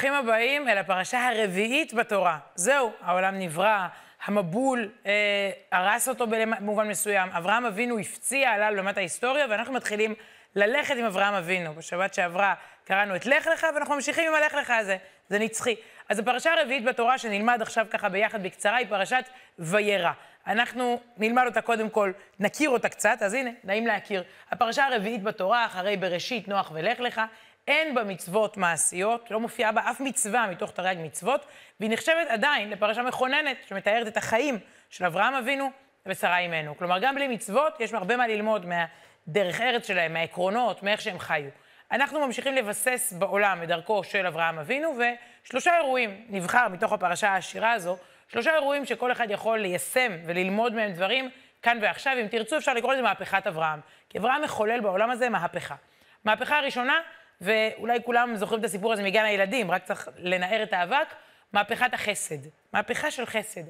ברוכים הבאים אל הפרשה הרביעית בתורה. זהו, העולם נברא, המבול אה, הרס אותו במובן מסוים. אברהם אבינו הפציע, עלה לעומת ההיסטוריה, ואנחנו מתחילים ללכת עם אברהם אבינו. בשבת שעברה קראנו את לך לך, ואנחנו ממשיכים עם הלך לך הזה. זה נצחי. אז הפרשה הרביעית בתורה שנלמד עכשיו ככה ביחד בקצרה היא פרשת וירא. אנחנו נלמד אותה קודם כל, נכיר אותה קצת, אז הנה, נעים להכיר. הפרשה הרביעית בתורה, אחרי בראשית, נוח ולך לך, אין בה מצוות מעשיות, לא מופיעה בה אף מצווה מתוך תרי"ג מצוות, והיא נחשבת עדיין לפרשה מכוננת, שמתארת את החיים של אברהם אבינו ושרה אימנו. כלומר, גם בלי מצוות, יש הרבה מה ללמוד מהדרך ארץ שלהם, מהעקרונות, מאיך שהם חיו. אנחנו ממשיכים לבסס בעולם את דרכו של אברהם אבינו, ושלושה אירועים נבחר מתוך הפרשה העשירה הזו, שלושה אירועים שכל אחד יכול ליישם וללמוד מהם דברים כאן ועכשיו. אם תרצו, אפשר לקרוא לזה מהפכת אברהם. כי אברהם מחולל בעולם הזה מהפכה. מהפכה הראשונה, ואולי כולם זוכרים את הסיפור הזה מגן הילדים, רק צריך לנער את האבק, מהפכת החסד. מהפכה של חסד.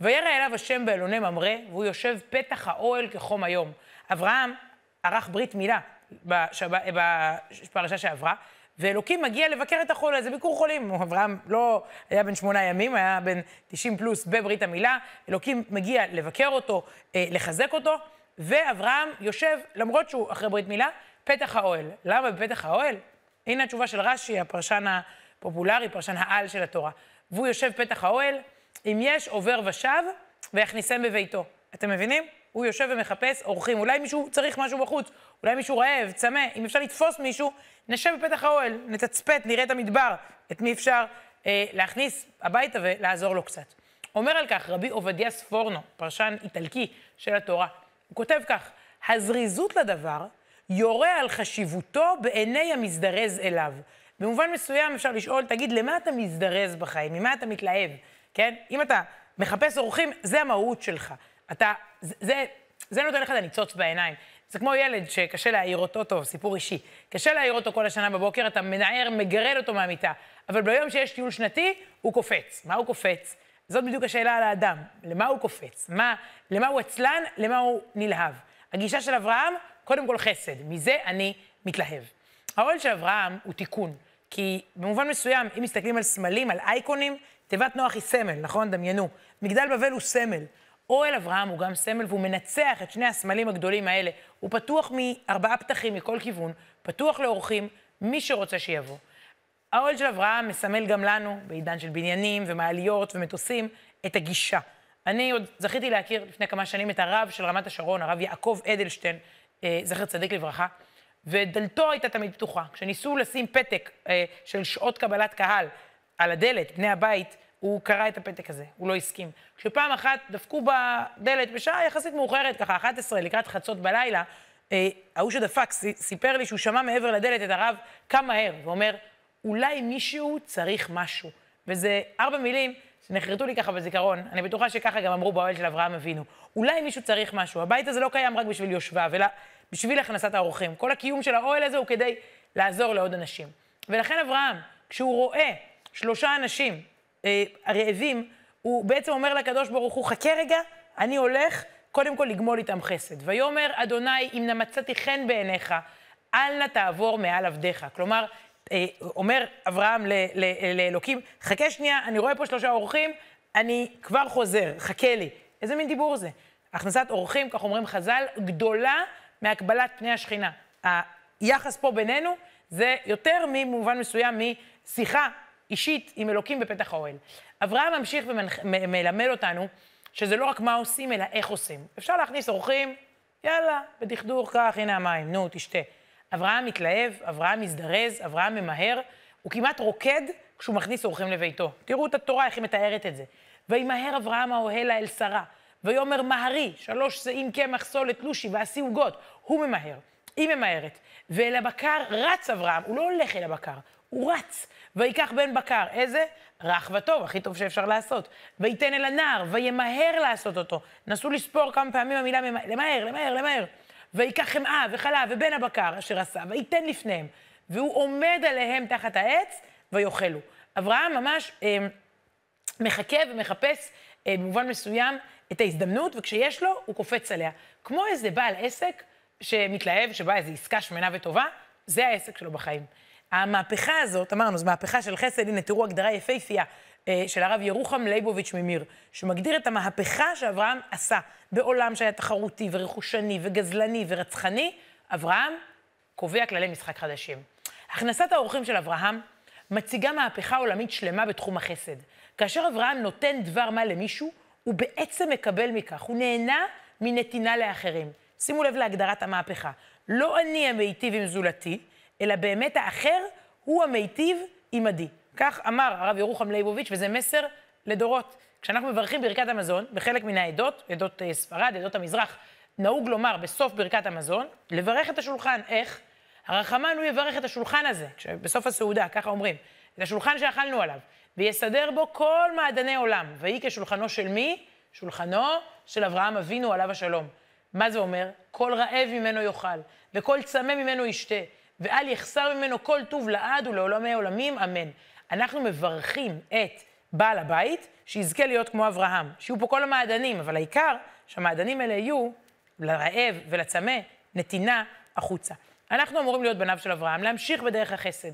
וירא אליו השם באלוני ממרא, והוא יושב פתח האוהל כחום היום. אברהם ערך ברית מילה בפרשה שעברה, ואלוקים מגיע לבקר את החולה, זה ביקור חולים. אברהם לא היה בן שמונה ימים, היה בן 90 פלוס בברית המילה. אלוקים מגיע לבקר אותו, אה, לחזק אותו, ואברהם יושב, למרות שהוא אחרי ברית מילה, פתח האוהל. למה בפתח האוהל? הנה התשובה של רש"י, הפרשן הפופולרי, פרשן העל של התורה. והוא יושב פתח האוהל, אם יש עובר ושב, ויכניסם בביתו. אתם מבינים? הוא יושב ומחפש אורחים. אולי מישהו צריך משהו בחוץ, אולי מישהו רעב, צמא. אם אפשר לתפוס מישהו, נשב בפתח האוהל, נתצפת, נראה את המדבר, את מי אפשר אה, להכניס הביתה ולעזור לו קצת. אומר על כך רבי עובדיה ספורנו, פרשן איטלקי של התורה. הוא כותב כך, הזריזות לדבר יורה על חשיבותו בעיני המזדרז אליו. במובן מסוים אפשר לשאול, תגיד, למה אתה מזדרז בחיים? ממה אתה מתלהב? כן? אם אתה מחפש אורחים, זה המהות שלך. אתה, זה, זה נותן לך את הניצוץ בעיניים. זה כמו ילד שקשה להעיר אותו, טוב, סיפור אישי. קשה להעיר אותו כל השנה בבוקר, אתה מנער, מגרד אותו מהמיטה. אבל ביום שיש טיול שנתי, הוא קופץ. מה הוא קופץ? זאת בדיוק השאלה על האדם. למה הוא קופץ? מה, למה הוא עצלן? למה הוא נלהב? הגישה של אברהם, קודם כל חסד. מזה אני מתלהב. האוהל של אברהם הוא תיקון. כי במובן מסוים, אם מסתכלים על סמלים, על אייקונים, תיבת נוח היא סמל, נכון? דמיינו. מגדל בבל הוא סמל. אוהל אברהם הוא גם סמל, והוא מנצח את שני הסמלים הגדולים האלה. הוא פתוח מארבעה פתחים מכל כיוון, פתוח לאורחים, מי שרוצה שיבוא. האוהל של אברהם מסמל גם לנו, בעידן של בניינים ומעליות ומטוסים, את הגישה. אני עוד זכיתי להכיר לפני כמה שנים את הרב של רמת השרון, הרב יעקב אדלשטיין, זכר צדיק לברכה, ודלתו הייתה תמיד פתוחה. כשניסו לשים פתק אה, של שעות קבלת קהל על הדלת, בני הבית, הוא קרא את הפתק הזה, הוא לא הסכים. כשפעם אחת דפקו בדלת בשעה יחסית מאוחרת, ככה 11, לקראת חצות בלילה, אה, ההוא שדפק סיפר לי שהוא שמע מעבר לדלת את הרב קם מהר, ואומר, אולי מישהו צריך משהו. וזה ארבע מילים שנחרטו לי ככה בזיכרון, אני בטוחה שככה גם אמרו באוהל של אברהם אבינו. אולי מישהו צריך משהו. הבית הזה לא קיים רק בשביל יושביו, אלא בשביל הכנסת האורחים. כל הקיום של האוהל הזה הוא כדי לעזור לעוד אנשים. ולכן אברהם, כשהוא רואה שלושה אנשים אה, הרעבים, הוא בעצם אומר לקדוש ברוך הוא, חכה רגע, אני הולך קודם כל לגמול איתם חסד. ויאמר אדוני, אם נמצאתי חן בעיניך, אל נא תעבור מעל עבדיך. כלומר, אה, אומר אברהם לאלוקים, חכה שנייה, אני רואה פה שלושה אורחים, אני כבר חוזר, חכה לי. איזה מין דיבור זה? הכנסת אורחים, כך אומרים חז"ל, גדולה מהקבלת פני השכינה. היחס פה בינינו זה יותר ממובן מסוים משיחה אישית עם אלוקים בפתח האוהל. אברהם ממשיך ומלמד אותנו שזה לא רק מה עושים, אלא איך עושים. אפשר להכניס אורחים, יאללה, בדכדוך כך, הנה המים, נו, תשתה. אברהם מתלהב, אברהם מזדרז, אברהם ממהר, הוא כמעט רוקד כשהוא מכניס אורחים לביתו. תראו את התורה, איך היא מתארת את זה. וימהר אברהם האוהלה אל שרה, ויאמר מהרי, שלוש שאים קמח סולת לושי ועשי עוגות. הוא ממהר, היא ממהרת. ואל הבקר רץ אברהם, הוא לא הולך אל הבקר, הוא רץ. ויקח בן בקר, איזה? רך וטוב, הכי טוב שאפשר לעשות. וייתן אל הנער, וימהר לעשות אותו. נסו לספור כמה פעמים המילה למהר, למהר, למהר. ויקח חמאה וחלב ובן הבקר אשר עשה, וייתן לפניהם. והוא עומד עליהם תחת העץ, ויאכלו. אברהם ממש אה, מחכה ומחפש אה, במובן מסוים את ההזדמנות, וכשיש לו, הוא קופץ עליה. כמו איזה בעל עסק שמתלהב, שבא איזו עסקה שמנה וטובה, זה העסק שלו בחיים. המהפכה הזאת, אמרנו, זו מהפכה של חסד, הנה תראו הגדרה יפהפייה אה, של הרב ירוחם ליבוביץ' ממיר, שמגדיר את המהפכה שאברהם עשה בעולם שהיה תחרותי ורכושני וגזלני ורצחני, אברהם קובע כללי משחק חדשים. הכנסת האורחים של אברהם מציגה מהפכה עולמית שלמה בתחום החסד. כאשר אברהם נותן דבר מה למישהו, הוא בעצם מקבל מכך, הוא נהנה מנתינה לאחרים. שימו לב להגדרת המהפכה. לא אני המיטיב עם זולתי, אלא באמת האחר הוא המיטיב עמדי. כך אמר הרב ירוחם ליבוביץ', וזה מסר לדורות. כשאנחנו מברכים ברכת המזון, בחלק מן העדות, עדות אה, ספרד, עדות המזרח, נהוג לומר בסוף ברכת המזון, לברך את השולחן. איך? הרחמן הוא יברך את השולחן הזה, בסוף הסעודה, ככה אומרים. את השולחן שאכלנו עליו, ויסדר בו כל מעדני עולם. ויהי כשולחנו של מי? שולחנו של אברהם אבינו עליו השלום. מה זה אומר? כל רעב ממנו יאכל, וכל צמא ממנו ישתה, ואל יחסר ממנו כל טוב לעד ולעולמי עולמים, אמן. אנחנו מברכים את בעל הבית, שיזכה להיות כמו אברהם, שיהיו פה כל המעדנים, אבל העיקר שהמעדנים האלה יהיו לרעב ולצמא נתינה החוצה. אנחנו אמורים להיות בניו של אברהם, להמשיך בדרך החסד.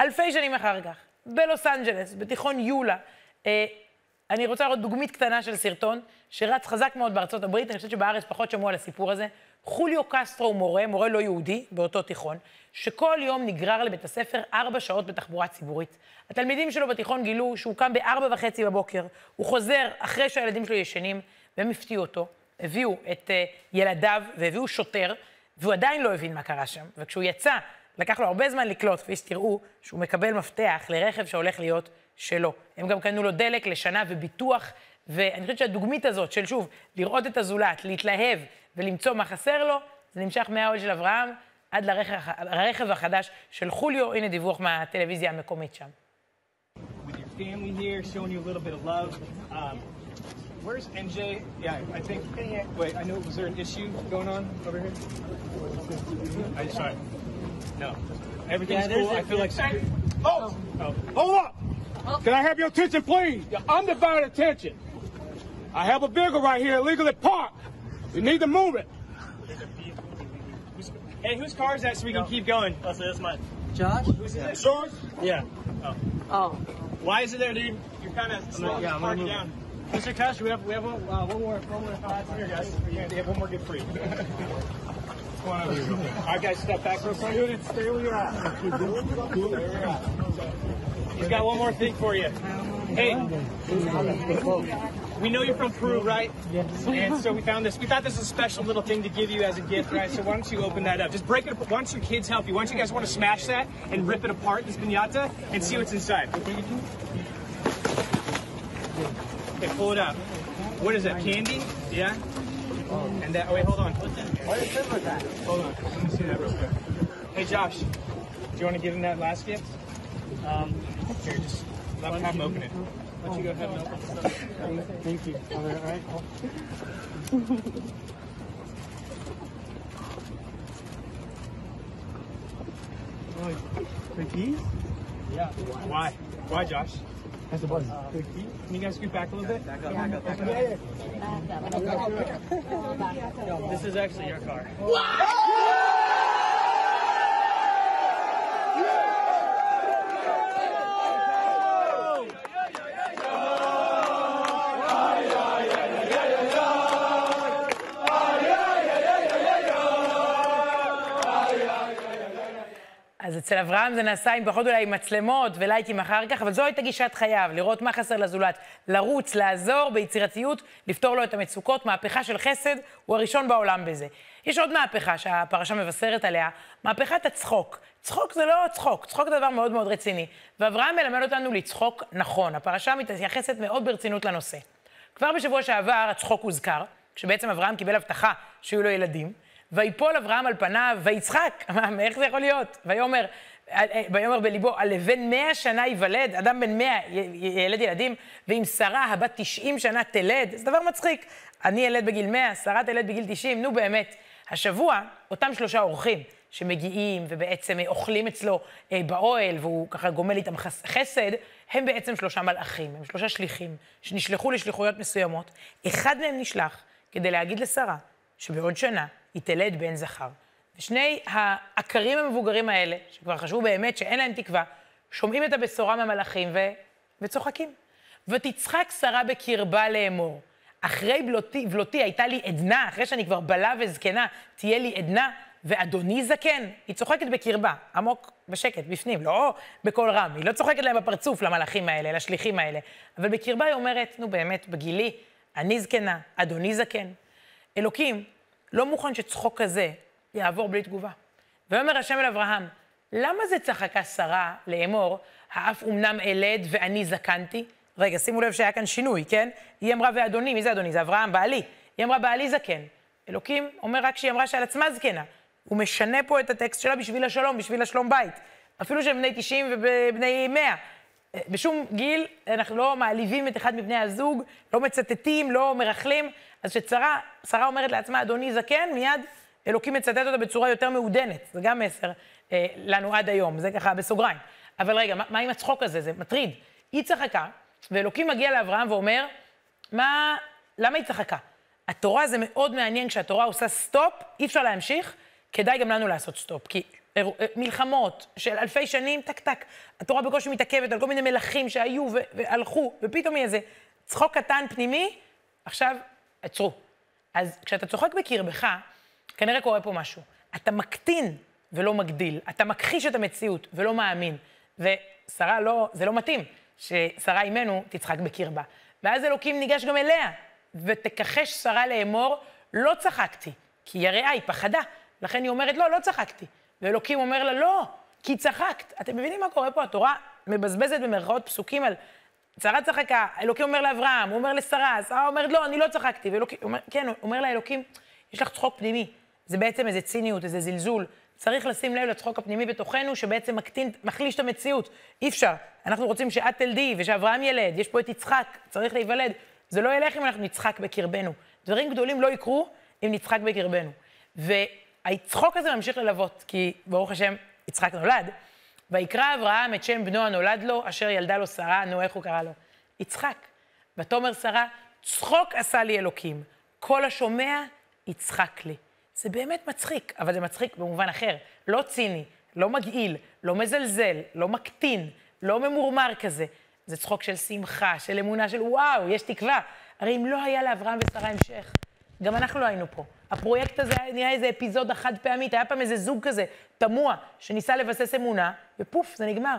אלפי שנים אחר כך, בלוס אנג'לס, בתיכון יולה, אה, אני רוצה לראות דוגמית קטנה של סרטון שרץ חזק מאוד בארצות הברית, אני חושבת שבארץ פחות שמעו על הסיפור הזה. חוליו קסטרו הוא מורה, מורה לא יהודי, באותו תיכון, שכל יום נגרר לבית הספר ארבע שעות בתחבורה ציבורית. התלמידים שלו בתיכון גילו שהוא קם בארבע וחצי בבוקר, הוא חוזר אחרי שהילדים שלו ישנים, והם הפתיעו אותו, הביאו את uh, ילדיו והביאו שוטר, והוא עדיין לא הבין מה קרה שם. וכשהוא יצא, לקח לו הרבה זמן לקלוט, כפי שתראו, שהוא מקבל מפתח לרכב שהולך להיות שלו. הם גם קנו לו דלק לשנה וביטוח, ואני חושבת שהדוגמית הזאת של שוב, לראות את הזולת, להתלהב ולמצוא מה חסר לו, זה נמשך מהאוהל של אברהם עד לרכב, החדש של חוליו, הנה דיווח מהטלוויזיה המקומית שם. Where's MJ? Yeah, I think. Wait, I know. Was there an issue going on over here? I it. No. Everything's yeah, cool. I feel like. Oh! oh! Hold up! Can I have your attention, please? Your undivided attention. I have a vehicle right here illegally parked. We need to move it. Hey, whose car is that so we can keep going? Oh, so that's mine. Josh? Who's yeah. it? Yours? Yeah. Oh. Oh. Why is it there, dude? You're kind of slowing yeah, park down. Mr. Cash, we have we have one, uh, one more one more uh, here, guys. Yeah, they have one more good free. What's going on here? All right, guys, step back real quick. Stay where you're at. Stay where you're at. He's got one more thing for you. Hey, we know you're from Peru, right? Yes. And so we found this. We thought this was a special little thing to give you as a gift, right? So why don't you open that up? Just break it. Why don't your kids help you? Why don't you guys want to smash that and rip it apart, this pinata, and see what's inside? Okay, pull it out. What is that? Candy? Yeah. And that. Oh wait, hold on. What is it with that? Hold on. Let me see that real quick. Hey Josh, do you want to give him that last gift? Um, here, just let him have him open it. Why don't you go ahead and open it? Thank you. All right. All right. the keys? Yeah. Why? Why, Josh? That's the button. Uh, the key? Can you guys scoot back a little bit? Back up, back up, back up. Yeah, yeah. This is actually your car. אז אצל אברהם זה נעשה עם פחות אולי עם מצלמות ולייקים אחר כך, אבל זו הייתה גישת חייו, לראות מה חסר לזולת, לרוץ, לעזור ביצירתיות, לפתור לו את המצוקות. מהפכה של חסד, הוא הראשון בעולם בזה. יש עוד מהפכה שהפרשה מבשרת עליה, מהפכת הצחוק. צחוק זה לא צחוק, צחוק זה דבר מאוד מאוד רציני. ואברהם מלמד אותנו לצחוק נכון. הפרשה מתייחסת מאוד ברצינות לנושא. כבר בשבוע שעבר הצחוק הוזכר, כשבעצם אברהם קיבל הבטחה שיהיו לו ילדים. ויפול אברהם על פניו, ויצחק. איך זה יכול להיות? ויאמר, ויאמר בליבו, על לבן מאה שנה ייוולד, אדם בן מאה ילד ילדים, ואם שרה הבת תשעים שנה תלד, זה דבר מצחיק. אני ילד בגיל מאה, שרה תלד בגיל תשעים, נו באמת. השבוע, אותם שלושה אורחים שמגיעים ובעצם אוכלים אצלו אה, באוהל, והוא ככה גומל איתם חסד, הם בעצם שלושה מלאכים, הם שלושה שליחים, שנשלחו לשליחויות מסוימות. אחד מהם נשלח כדי להגיד לשרה שבעוד שנה היא תלד בן זכר. ושני העקרים המבוגרים האלה, שכבר חשבו באמת שאין להם תקווה, שומעים את הבשורה מהמלאכים ו... וצוחקים. ותצחק שרה בקרבה לאמור. אחרי בלותי, בלותי הייתה לי עדנה, אחרי שאני כבר בלה וזקנה, תהיה לי עדנה, ואדוני זקן. היא צוחקת בקרבה, עמוק בשקט, בפנים, לא בקול רם. היא לא צוחקת להם בפרצוף, למלאכים האלה, לשליחים האלה. אבל בקרבה היא אומרת, נו באמת, בגילי, אני זקנה, אדוני זקן. אלוקים לא מוכן שצחוק כזה יעבור בלי תגובה. ויאמר השם אל אברהם, למה זה צחקה שרה לאמור, האף אמנם אלד ואני זקנתי? רגע, שימו לב שהיה כאן שינוי, כן? היא אמרה ואדוני, מי זה אדוני? זה אברהם, בעלי. היא אמרה בעלי זקן. אלוקים אומר רק שהיא אמרה שעל עצמה זקנה. הוא משנה פה את הטקסט שלה בשביל השלום, בשביל השלום בית. אפילו שהם בני 90 ובני 100. בשום גיל אנחנו לא מעליבים את אחד מבני הזוג, לא מצטטים, לא מרכלים. אז כששרה, שרה אומרת לעצמה, אדוני זקן, מיד אלוקים מצטט אותה בצורה יותר מעודנת. זה גם מסר אה, לנו עד היום, זה ככה בסוגריים. אבל רגע, מה, מה עם הצחוק הזה? זה מטריד. היא צחקה, ואלוקים מגיע לאברהם ואומר, מה, למה היא צחקה? התורה זה מאוד מעניין, כשהתורה עושה סטופ, אי אפשר להמשיך, כדאי גם לנו לעשות סטופ. כי אה, מלחמות של אלפי שנים, טק טק, התורה בקושי מתעכבת על כל מיני מלכים שהיו והלכו, ופתאום יהיה איזה צחוק קטן פנימי, עכשיו, עצרו. אז כשאתה צוחק בקרבך, כנראה קורה פה משהו. אתה מקטין ולא מגדיל, אתה מכחיש את המציאות ולא מאמין. ושרה לא, זה לא מתאים ששרה אימנו תצחק בקרבה. ואז אלוקים ניגש גם אליה, ותכחש שרה לאמור, לא צחקתי, כי יראה היא פחדה. לכן היא אומרת, לא, לא צחקתי. ואלוקים אומר לה, לא, כי צחקת. אתם מבינים מה קורה פה? התורה מבזבזת במרכאות פסוקים על שרה צחקה, אלוקים אומר לאברהם, הוא אומר לשרה, שרה אומרת, לא, אני לא צחקתי. ואלוקים, אומר, כן, הוא אומר לאלוקים, יש לך צחוק פנימי. זה בעצם איזה ציניות, איזה זלזול. צריך לשים לב לצחוק הפנימי בתוכנו, שבעצם מקטין, מחליש את המציאות. אי אפשר. אנחנו רוצים שאת תלדי ושאברהם ילד, יש פה את יצחק, צריך להיוולד. זה לא ילך אם אנחנו נצחק בקרבנו. דברים גדולים לא יקרו אם נצחק בקרבנו. והצחוק הזה ממשיך ללוות, כי ברוך השם, יצחק נולד. ויקרא אברהם את שם בנו הנולד לו, אשר ילדה לו שרה, נו, איך הוא קרא לו? יצחק. ותאמר שרה, צחוק עשה לי אלוקים, כל השומע יצחק לי. זה באמת מצחיק, אבל זה מצחיק במובן אחר. לא ציני, לא מגעיל, לא מזלזל, לא מקטין, לא ממורמר כזה. זה צחוק של שמחה, של אמונה, של וואו, יש תקווה. הרי אם לא היה לאברהם ושרה המשך, גם אנחנו לא היינו פה. הפרויקט הזה נהיה איזה אפיזודה חד פעמית, היה פעם איזה זוג כזה, תמוה, שניסה לבסס אמונה, ופוף, זה נגמר.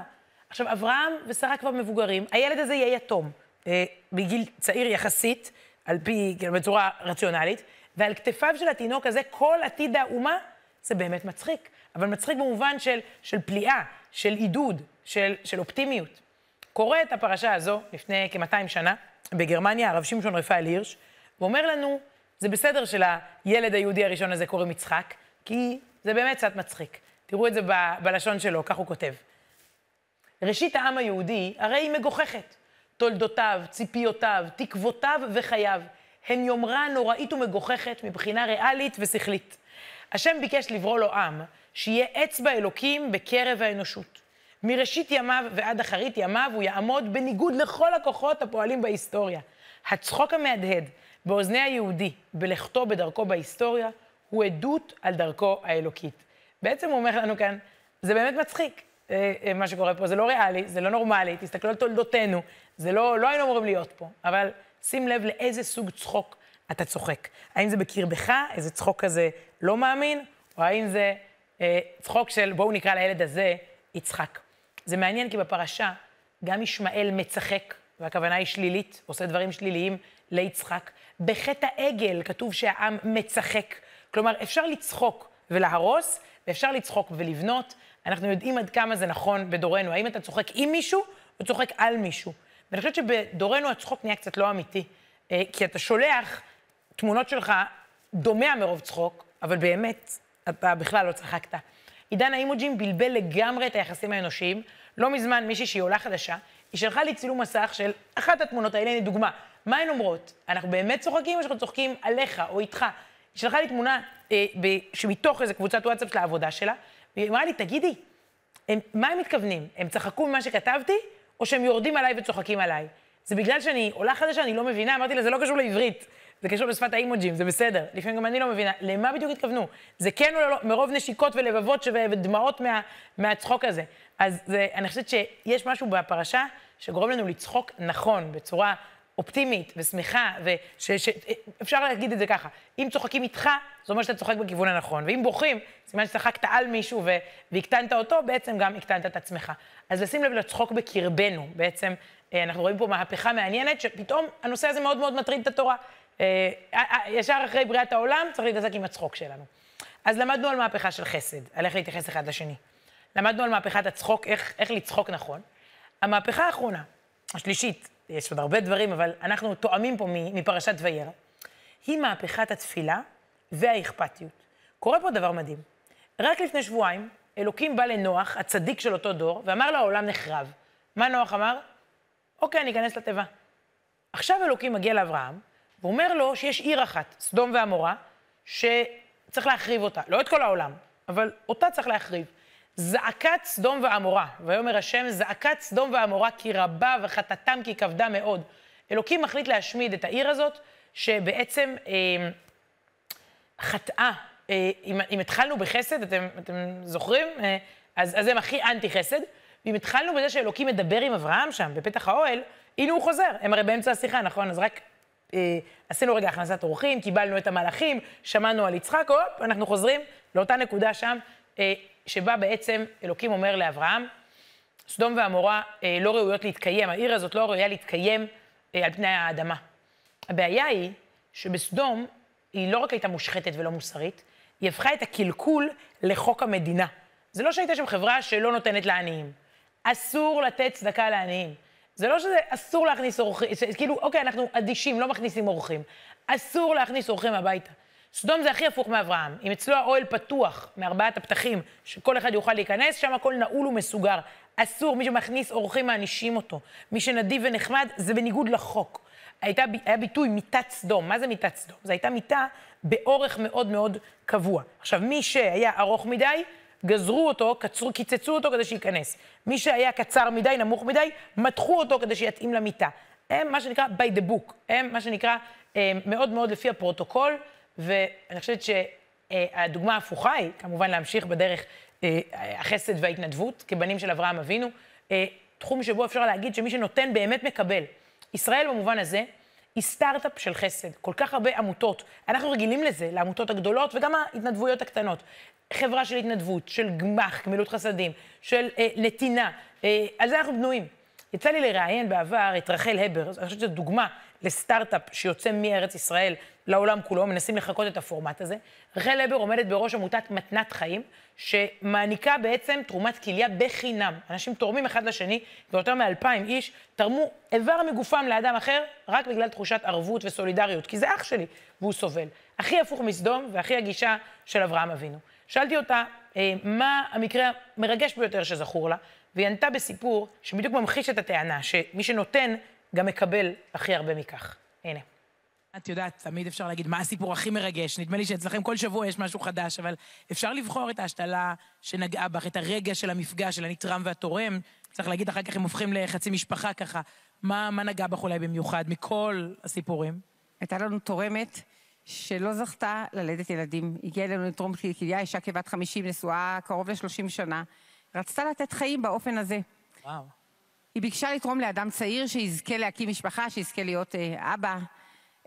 עכשיו, אברהם ושרה כבר מבוגרים, הילד הזה יהיה יתום, אה, בגיל צעיר יחסית, על פי, כאילו, בצורה רציונלית, ועל כתפיו של התינוק הזה, כל עתיד האומה, זה באמת מצחיק. אבל מצחיק במובן של, של פליאה, של עידוד, של, של אופטימיות. קורא את הפרשה הזו לפני כ-200 שנה, בגרמניה, הרב שמשון רפאל הירש, ואומר לנו, זה בסדר שלילד היהודי הראשון הזה קוראים יצחק, כי זה באמת קצת מצחיק. תראו את זה ב- בלשון שלו, כך הוא כותב. ראשית העם היהודי, הרי היא מגוחכת. תולדותיו, ציפיותיו, תקוותיו וחייו. הן יומרה נוראית ומגוחכת מבחינה ריאלית ושכלית. השם ביקש לברוא לו עם, שיהיה אצבע אלוקים בקרב האנושות. מראשית ימיו ועד אחרית ימיו הוא יעמוד בניגוד לכל הכוחות הפועלים בהיסטוריה. הצחוק המהדהד באוזני היהודי בלכתו בדרכו בהיסטוריה, הוא עדות על דרכו האלוקית. בעצם הוא אומר לנו כאן, זה באמת מצחיק, אה, אה, מה שקורה פה, זה לא ריאלי, זה לא נורמלי, תסתכלו על תולדותינו, זה לא, לא היינו אמורים להיות פה, אבל שים לב לאיזה סוג צחוק אתה צוחק. האם זה בקרבך, איזה צחוק כזה לא מאמין, או האם זה אה, צחוק של בואו נקרא לילד הזה יצחק. זה מעניין כי בפרשה גם ישמעאל מצחק, והכוונה היא שלילית, עושה דברים שליליים ליצחק. בחטא העגל כתוב שהעם מצחק. כלומר, אפשר לצחוק ולהרוס, ואפשר לצחוק ולבנות. אנחנו יודעים עד כמה זה נכון בדורנו. האם אתה צוחק עם מישהו, או צוחק על מישהו. ואני חושבת שבדורנו הצחוק נהיה קצת לא אמיתי, אה, כי אתה שולח תמונות שלך דומע מרוב צחוק, אבל באמת, אתה בכלל לא צחקת. עידן האימוג'ים בלבל לגמרי את היחסים האנושיים. לא מזמן מישהי שהיא עולה חדשה, היא שלחה לי צילום מסך של אחת התמונות האלה, הנה דוגמה. מה הן אומרות? אנחנו באמת צוחקים או שאנחנו צוחקים עליך או איתך? היא שלחה לי תמונה אה, ב, שמתוך איזו קבוצת וואטסאפ של העבודה שלה, והיא אמרה לי, תגידי, הם, מה הם מתכוונים? הם צחקו ממה שכתבתי, או שהם יורדים עליי וצוחקים עליי? זה בגלל שאני עולה חדשה, אני לא מבינה, אמרתי לה, זה לא קשור לעברית. זה קשור לשפת האימוג'ים, זה בסדר. לפעמים גם אני לא מבינה, למה בדיוק התכוונו? זה כן או לא, מרוב נשיקות ולבבות ודמעות מה, מהצחוק הזה. אז זה, אני חושבת שיש משהו בפרשה שגורם לנו לצחוק נכון, בצורה אופטימית ושמחה, ואפשר להגיד את זה ככה, אם צוחקים איתך, זה אומר שאתה צוחק בכיוון הנכון, ואם בוכים, סימן שצחקת על מישהו והקטנת אותו, בעצם גם הקטנת את עצמך. אז לשים לב לצחוק בקרבנו, בעצם אה, אנחנו רואים פה מהפכה מעניינת, שפתאום הנושא הזה מאוד מאוד מטריד את התורה. אה, ישר אחרי בריאת העולם צריך להתעסק עם הצחוק שלנו. אז למדנו על מהפכה של חסד, על איך להתייחס אחד לשני. למדנו על מהפכת הצחוק, איך, איך לצחוק נכון. המהפכה האחרונה, השלישית, יש עוד הרבה דברים, אבל אנחנו תואמים פה מפרשת וירא, היא מהפכת התפילה והאכפתיות. קורה פה דבר מדהים. רק לפני שבועיים, אלוקים בא לנוח, הצדיק של אותו דור, ואמר לו, העולם נחרב. מה נוח אמר? אוקיי, אני אכנס לתיבה. עכשיו אלוקים מגיע לאברהם, ואומר לו שיש עיר אחת, סדום ועמורה, שצריך להחריב אותה. לא את כל העולם, אבל אותה צריך להחריב. זעקת סדום ועמורה, ויאמר השם, זעקת סדום ועמורה כי רבה וחטאתם כי כבדה מאוד. אלוקים מחליט להשמיד את העיר הזאת, שבעצם אה, חטאה. אה, אם, אם התחלנו בחסד, אתם, אתם זוכרים? אה, אז, אז הם הכי אנטי חסד. ואם התחלנו בזה שאלוקים מדבר עם אברהם שם, בפתח האוהל, הנה הוא חוזר. הם הרי באמצע השיחה, נכון? אז רק אה, עשינו רגע הכנסת אורחים, קיבלנו את המלאכים, שמענו על יצחק, הופ, אנחנו חוזרים לאותה נקודה שם, אה, שבה בעצם אלוקים אומר לאברהם, סדום ועמורה אה, לא ראויות להתקיים, העיר הזאת לא ראויה להתקיים אה, על פני האדמה. הבעיה היא שבסדום היא לא רק הייתה מושחתת ולא מוסרית, היא הפכה את הקלקול לחוק המדינה. זה לא שהייתה שם חברה שלא נותנת לעניים. אסור לתת צדקה לעניים. זה לא שזה אסור להכניס אורחים, כאילו, אוקיי, אנחנו אדישים, לא מכניסים אורחים. אסור להכניס אורחים הביתה. סדום זה הכי הפוך מאברהם. אם אצלו האוהל פתוח מארבעת הפתחים, שכל אחד יוכל להיכנס, שם הכל נעול ומסוגר. אסור, מי שמכניס אורחים מענישים אותו. מי שנדיב ונחמד, זה בניגוד לחוק. הייתה, היה ביטוי מיטת סדום. מה זה מיטת סדום? זו הייתה מיטה באורך מאוד מאוד קבוע. עכשיו, מי שהיה ארוך מדי, גזרו אותו, קצרו, קיצצו אותו כדי שייכנס. מי שהיה קצר מדי, נמוך מדי, מתחו אותו כדי שיתאים למיטה. הם מה שנקרא by the book, הם מה שנקרא אה, מאוד מאוד לפי הפרוטוקול, ואני חושבת שהדוגמה ההפוכה היא, כמובן להמשיך בדרך אה, החסד וההתנדבות, כבנים של אברהם אבינו, אה, תחום שבו אפשר להגיד שמי שנותן באמת מקבל. ישראל במובן הזה, היא סטארט-אפ של חסד. כל כך הרבה עמותות. אנחנו רגילים לזה, לעמותות הגדולות וגם ההתנדבויות הקטנות. חברה של התנדבות, של גמ"ח, גמילות חסדים, של אה, נתינה. אה, על זה אנחנו בנויים. יצא לי לראיין בעבר את רחל הבר, אני חושבת שזו דוגמה לסטארט-אפ שיוצא מארץ ישראל לעולם כולו, מנסים לחקות את הפורמט הזה. רחל הבר עומדת בראש עמותת מתנת חיים, שמעניקה בעצם תרומת כליה בחינם. אנשים תורמים אחד לשני, ויותר מאלפיים איש תרמו איבר מגופם לאדם אחר, רק בגלל תחושת ערבות וסולידריות, כי זה אח שלי, והוא סובל. הכי הפוך מסדום, והכי הגישה של אברהם אבינו. שאלתי אותה, אה, מה המקרה המרגש ביותר שזכור לה, והיא ענתה בסיפור שבדיוק ממחיש את הטענה, שמי שנותן גם מקבל הכי הרבה מכך. הנה. את יודעת, תמיד אפשר להגיד מה הסיפור הכי מרגש. נדמה לי שאצלכם כל שבוע יש משהו חדש, אבל אפשר לבחור את ההשתלה שנגעה בך, את הרגע של המפגש של הנתרם והתורם. צריך להגיד, אחר כך הם הופכים לחצי משפחה ככה. מה, מה נגע בך אולי במיוחד מכל הסיפורים? הייתה לנו תורמת שלא זכתה ללדת ילדים. הגיעה אלינו לתרום כליה, אישה כבת 50, נשואה קרוב ל-30 שנה. רצתה לתת חיים באופן הזה. וואו. היא ביקשה לתרום לאדם צעיר שיזכה להקים משפחה, שיזכה להיות אה, אבא.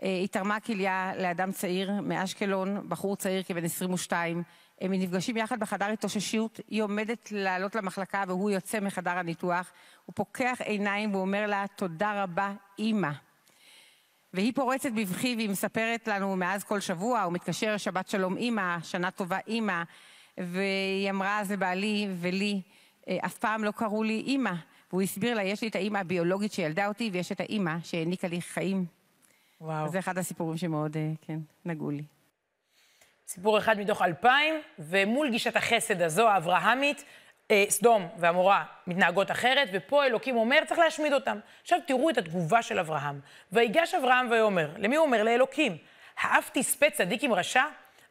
אה, היא תרמה כליה לאדם צעיר מאשקלון, בחור צעיר כבן 22. הם נפגשים יחד בחדר התאוששות, היא עומדת לעלות למחלקה והוא יוצא מחדר הניתוח. הוא פוקח עיניים ואומר לה, תודה רבה, אימא. והיא פורצת בבכי והיא מספרת לנו מאז כל שבוע, הוא מתקשר, שבת שלום אימא, שנה טובה אימא, והיא אמרה, זה בעלי ולי, אה, אף פעם לא קראו לי אימא. והוא הסביר לה, יש לי את האימא הביולוגית שילדה אותי, ויש את האימא שהעניקה לי חיים. וואו. זה אחד הסיפורים שמאוד, אה, כן, נגעו לי. סיפור אחד מתוך אלפיים, ומול גישת החסד הזו, האברהמית, אה, סדום ועמורה מתנהגות אחרת, ופה אלוקים אומר, צריך להשמיד אותם. עכשיו תראו את התגובה של אברהם. ויגש אברהם ויאמר, למי הוא אומר? לאלוקים. האף תספה צדיק עם רשע?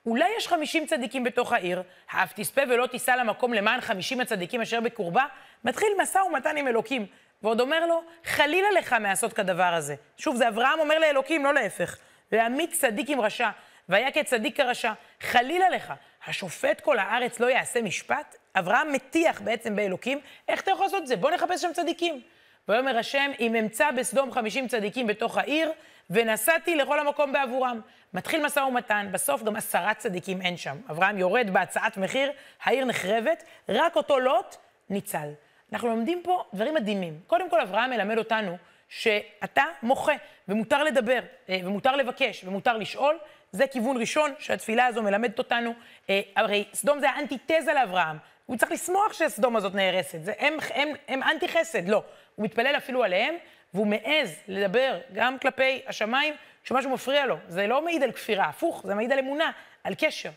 אולי יש חמישים צדיקים בתוך העיר, האף תספה ולא תיסע למקום למען חמישים הצדיקים אשר בקורבה? מתחיל משא ומתן עם אלוקים. ועוד אומר לו, חלילה לך מעשות כדבר הזה. שוב, זה אברהם אומר לאלוקים, לא להפך. להעמיד צדיק עם רשע, והיה כצדיק כרשע. חלילה לך, השופט כל הארץ לא יעשה משפט? אברהם מטיח בעצם באלוקים, איך אתה יכול לעשות את זה? בוא נחפש שם צדיקים. ויאמר השם, אם אמצא בסדום חמישים צדיקים בתוך העיר, ונסעתי לכל המקום בעבורם. מתחיל משא ומתן, בסוף גם עשרה צדיקים אין שם. אברהם יורד בהצעת מחיר, העיר נחרבת, רק אותו לוט ניצל. אנחנו לומדים פה דברים מדהימים. קודם כל, אברהם מלמד אותנו שאתה מוחה, ומותר לדבר, אה, ומותר לבקש, ומותר לשאול. זה כיוון ראשון שהתפילה הזו מלמדת אותנו. אה, הרי סדום זה האנטיתזה לאברהם. הוא צריך לשמוח שהסדום הזאת נהרסת. זה, הם, הם, הם אנטי חסד, לא. הוא מתפלל אפילו עליהם, והוא מעז לדבר גם כלפי השמיים כשמשהו מפריע לו. זה לא מעיד על כפירה, הפוך, זה מעיד על אמונה, על קשר.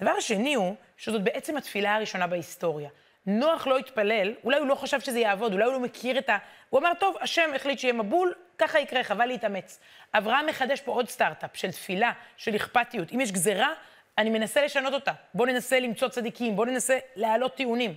הדבר השני הוא שזאת בעצם התפילה הראשונה בהיסטוריה. נוח לא התפלל, אולי הוא לא חשב שזה יעבוד, אולי הוא לא מכיר את ה... הוא אמר, טוב, השם החליט שיהיה מבול, ככה יקרה, חבל להתאמץ. אברהם מחדש פה עוד סטארט-אפ של תפילה, של אכפתיות. אם יש גזרה, אני מנסה לשנות אותה. בואו ננסה למצוא צדיקים, בואו ננסה להעלות טיעונים.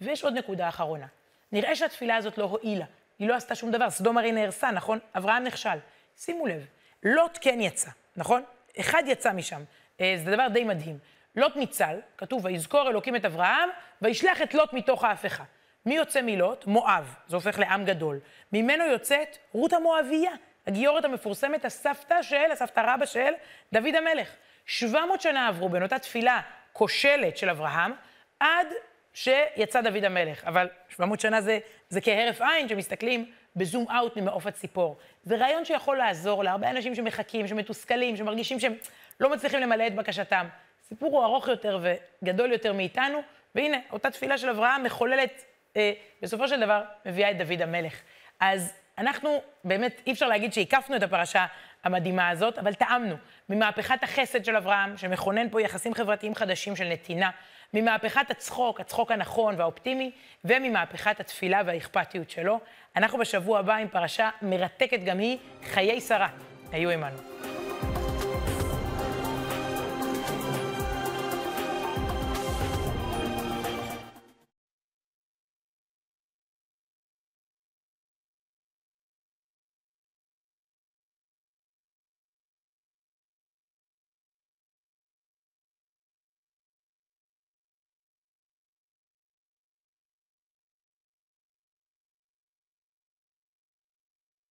ויש עוד נקודה אחרונה. נראה שהתפילה הזאת לא הועילה. היא לא עשתה שום דבר. סדום הרי נהרסה, נכון? אברהם נכשל. שימו לב, לוט כן יצא, נכון? אחד יצא משם. אה, זה דבר די מדהים. לוט ניצל, כתוב, ויזכור אלוקים את אברהם, וישלח את לוט מתוך ההפכה. מי יוצא מלוט? מואב, זה הופך לעם גדול. ממנו יוצאת רות המואבייה, הגיורת המפורסמת, הסבתא של, הסבתא רבא של דוד המלך. 700 שנה עברו בין אותה תפילה כושלת של אברהם, עד שיצא דוד המלך. אבל 700 שנה זה, זה כהרף עין שמסתכלים בזום אאוט ממעוף הציפור. זה רעיון שיכול לעזור להרבה אנשים שמחכים, שמתוסכלים, שמרגישים שהם לא מצליחים למלא את בקשתם. הסיפור הוא ארוך יותר וגדול יותר מאיתנו, והנה, אותה תפילה של אברהם מחוללת, אה, בסופו של דבר, מביאה את דוד המלך. אז אנחנו, באמת, אי אפשר להגיד שהקפנו את הפרשה המדהימה הזאת, אבל טעמנו ממהפכת החסד של אברהם, שמכונן פה יחסים חברתיים חדשים של נתינה, ממהפכת הצחוק, הצחוק הנכון והאופטימי, וממהפכת התפילה והאכפתיות שלו. אנחנו בשבוע הבא עם פרשה מרתקת גם היא, חיי שרה. היו עמנו.